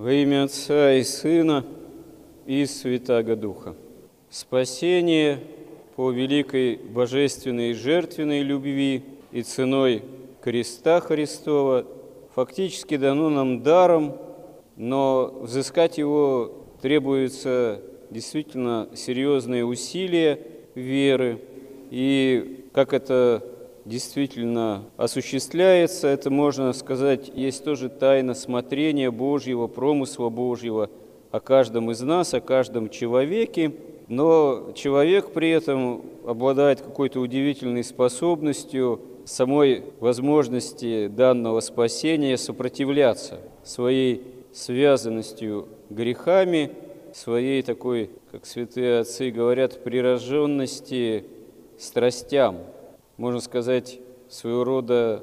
Во имя Отца и Сына и Святаго Духа. Спасение по великой божественной жертвенной любви и ценой креста Христова фактически дано нам даром, но взыскать его требуется действительно серьезные усилия веры. И как это действительно осуществляется, это, можно сказать, есть тоже тайна смотрения Божьего, промысла Божьего о каждом из нас, о каждом человеке. Но человек при этом обладает какой-то удивительной способностью самой возможности данного спасения сопротивляться своей связанностью грехами, своей такой, как святые отцы говорят, прирожденности страстям – можно сказать, своего рода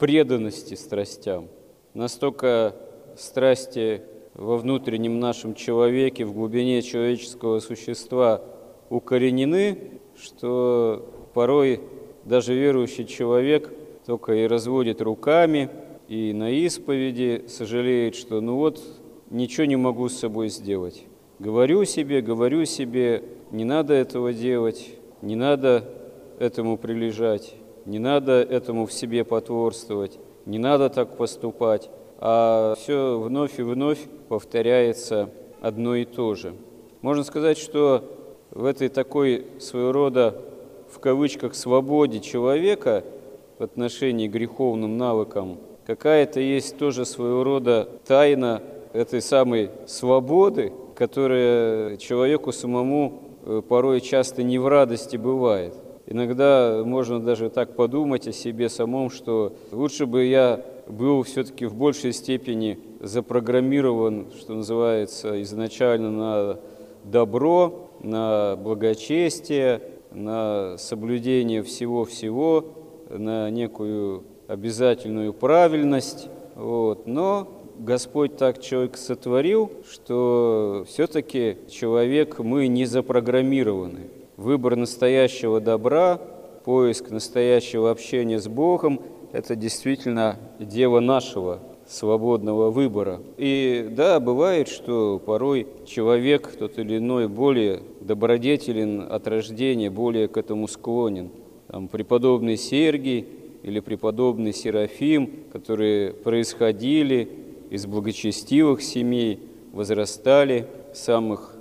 преданности страстям. Настолько страсти во внутреннем нашем человеке, в глубине человеческого существа укоренены, что порой даже верующий человек только и разводит руками, и на исповеди сожалеет, что ну вот ничего не могу с собой сделать. Говорю себе, говорю себе, не надо этого делать, не надо этому прилежать, не надо этому в себе потворствовать, не надо так поступать, а все вновь и вновь повторяется одно и то же. Можно сказать, что в этой такой своего рода, в кавычках, свободе человека в отношении к греховным навыкам какая-то есть тоже своего рода тайна этой самой свободы, которая человеку самому э, порой часто не в радости бывает. Иногда можно даже так подумать о себе самом, что лучше бы я был все-таки в большей степени запрограммирован, что называется, изначально на добро, на благочестие, на соблюдение всего-всего, на некую обязательную правильность. Вот. Но Господь так человек сотворил, что все-таки человек, мы не запрограммированы выбор настоящего добра, поиск настоящего общения с Богом – это действительно дело нашего свободного выбора. И да, бывает, что порой человек, тот или иной, более добродетелен от рождения, более к этому склонен. Там, преподобный Сергий или преподобный Серафим, которые происходили из благочестивых семей, возрастали в самых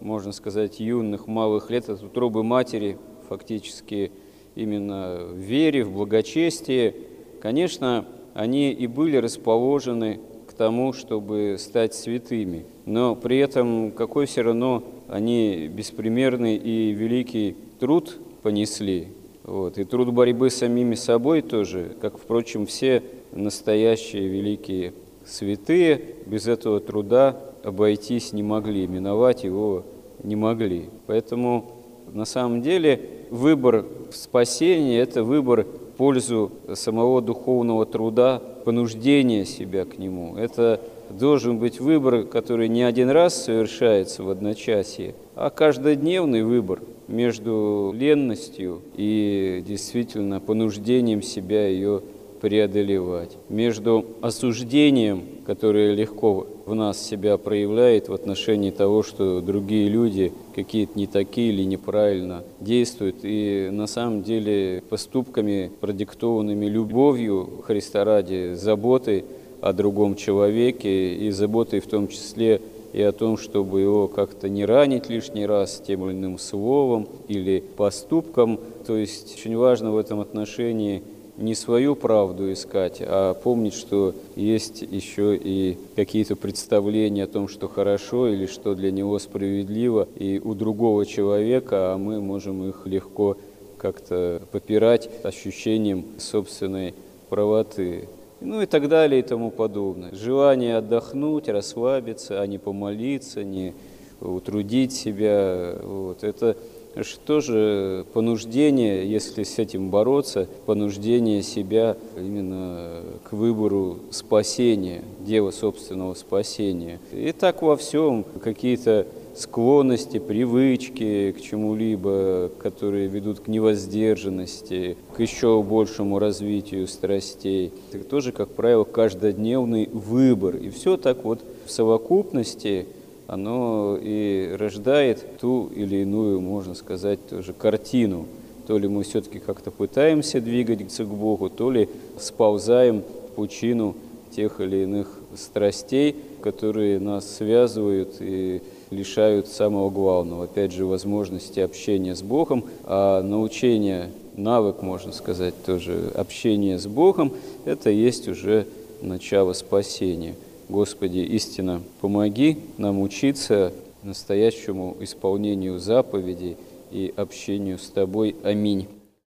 можно сказать, юных, малых лет, от утробы матери, фактически именно в вере, в благочестии, конечно, они и были расположены к тому, чтобы стать святыми. Но при этом какой все равно они беспримерный и великий труд понесли. Вот. И труд борьбы с самими собой тоже, как, впрочем, все настоящие великие святые, без этого труда обойтись не могли, миновать его не могли. Поэтому на самом деле выбор спасения – это выбор в пользу самого духовного труда, понуждения себя к нему. Это должен быть выбор, который не один раз совершается в одночасье, а каждодневный выбор между ленностью и действительно понуждением себя ее преодолевать, между осуждением, которое легко в нас себя проявляет в отношении того, что другие люди какие-то не такие или неправильно действуют, и на самом деле поступками, продиктованными любовью Христа ради, заботой о другом человеке и заботой в том числе и о том, чтобы его как-то не ранить лишний раз тем или иным словом или поступком. То есть очень важно в этом отношении – не свою правду искать, а помнить, что есть еще и какие-то представления о том, что хорошо или что для него справедливо и у другого человека, а мы можем их легко как-то попирать ощущением собственной правоты. Ну и так далее и тому подобное. Желание отдохнуть, расслабиться, а не помолиться, не утрудить себя. Вот. Это что же понуждение, если с этим бороться, понуждение себя именно к выбору спасения, дела собственного спасения. И так во всем какие-то склонности, привычки к чему-либо, которые ведут к невоздержанности, к еще большему развитию страстей. Это тоже, как правило, каждодневный выбор. И все так вот в совокупности оно и рождает ту или иную, можно сказать, тоже картину. То ли мы все-таки как-то пытаемся двигаться к Богу, то ли сползаем в пучину тех или иных страстей, которые нас связывают и лишают самого главного, опять же, возможности общения с Богом, а научение, навык, можно сказать, тоже общение с Богом, это есть уже начало спасения. Господи, истинно помоги нам учиться настоящему исполнению заповедей и общению с Тобой. Аминь.